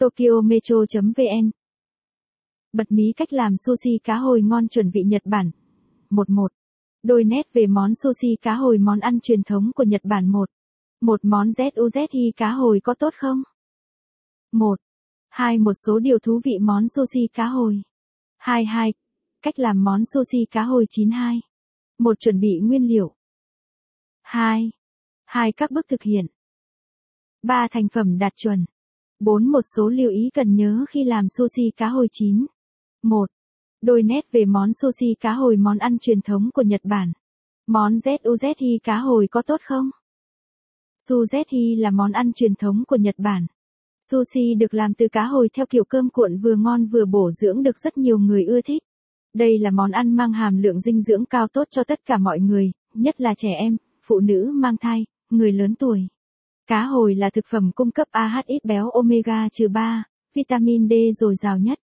Tokyo Metro.vn Bật mí cách làm sushi cá hồi ngon chuẩn vị Nhật Bản. 11. Đôi nét về món sushi cá hồi món ăn truyền thống của Nhật Bản 1. Một món ZUZI cá hồi có tốt không? 1. 2. Một số điều thú vị món sushi cá hồi. 22. Cách làm món sushi cá hồi 92. 1. Chuẩn bị nguyên liệu. 2. 2. Các bước thực hiện. 3. Thành phẩm đạt chuẩn. 4. Một số lưu ý cần nhớ khi làm sushi cá hồi chín. 1. Đôi nét về món sushi cá hồi món ăn truyền thống của Nhật Bản. Món ZUZI cá hồi có tốt không? Suzehi là món ăn truyền thống của Nhật Bản. Sushi được làm từ cá hồi theo kiểu cơm cuộn vừa ngon vừa bổ dưỡng được rất nhiều người ưa thích. Đây là món ăn mang hàm lượng dinh dưỡng cao tốt cho tất cả mọi người, nhất là trẻ em, phụ nữ mang thai, người lớn tuổi. Cá hồi là thực phẩm cung cấp AHX béo omega 3, vitamin D dồi dào nhất.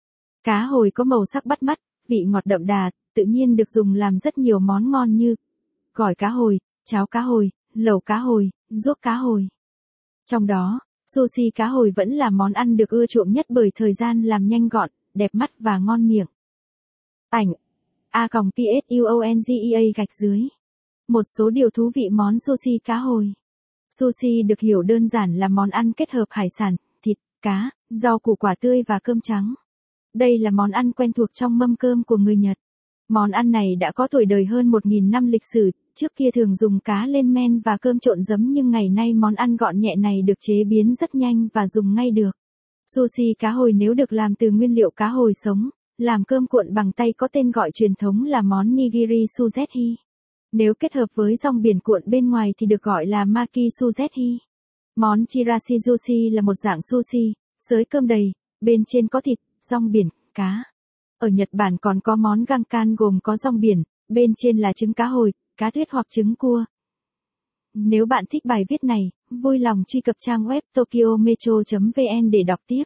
Cá hồi có màu sắc bắt mắt, vị ngọt đậm đà, tự nhiên được dùng làm rất nhiều món ngon như gỏi cá hồi, cháo cá hồi, lẩu cá hồi, ruốc cá hồi. Trong đó, sushi cá hồi vẫn là món ăn được ưa chuộng nhất bởi thời gian làm nhanh gọn, đẹp mắt và ngon miệng. Ảnh A còng PSUONGEA gạch dưới. Một số điều thú vị món sushi cá hồi. Sushi được hiểu đơn giản là món ăn kết hợp hải sản, thịt, cá, rau củ quả tươi và cơm trắng. Đây là món ăn quen thuộc trong mâm cơm của người Nhật. Món ăn này đã có tuổi đời hơn 1.000 năm lịch sử, trước kia thường dùng cá lên men và cơm trộn giấm nhưng ngày nay món ăn gọn nhẹ này được chế biến rất nhanh và dùng ngay được. Sushi cá hồi nếu được làm từ nguyên liệu cá hồi sống, làm cơm cuộn bằng tay có tên gọi truyền thống là món nigiri suzehi. Nếu kết hợp với rong biển cuộn bên ngoài thì được gọi là maki suzehi. Món chirashi sushi là một dạng sushi, sới cơm đầy, bên trên có thịt, rong biển, cá. Ở Nhật Bản còn có món gankan gồm có rong biển, bên trên là trứng cá hồi, cá tuyết hoặc trứng cua. Nếu bạn thích bài viết này, vui lòng truy cập trang web tokyometro.vn để đọc tiếp.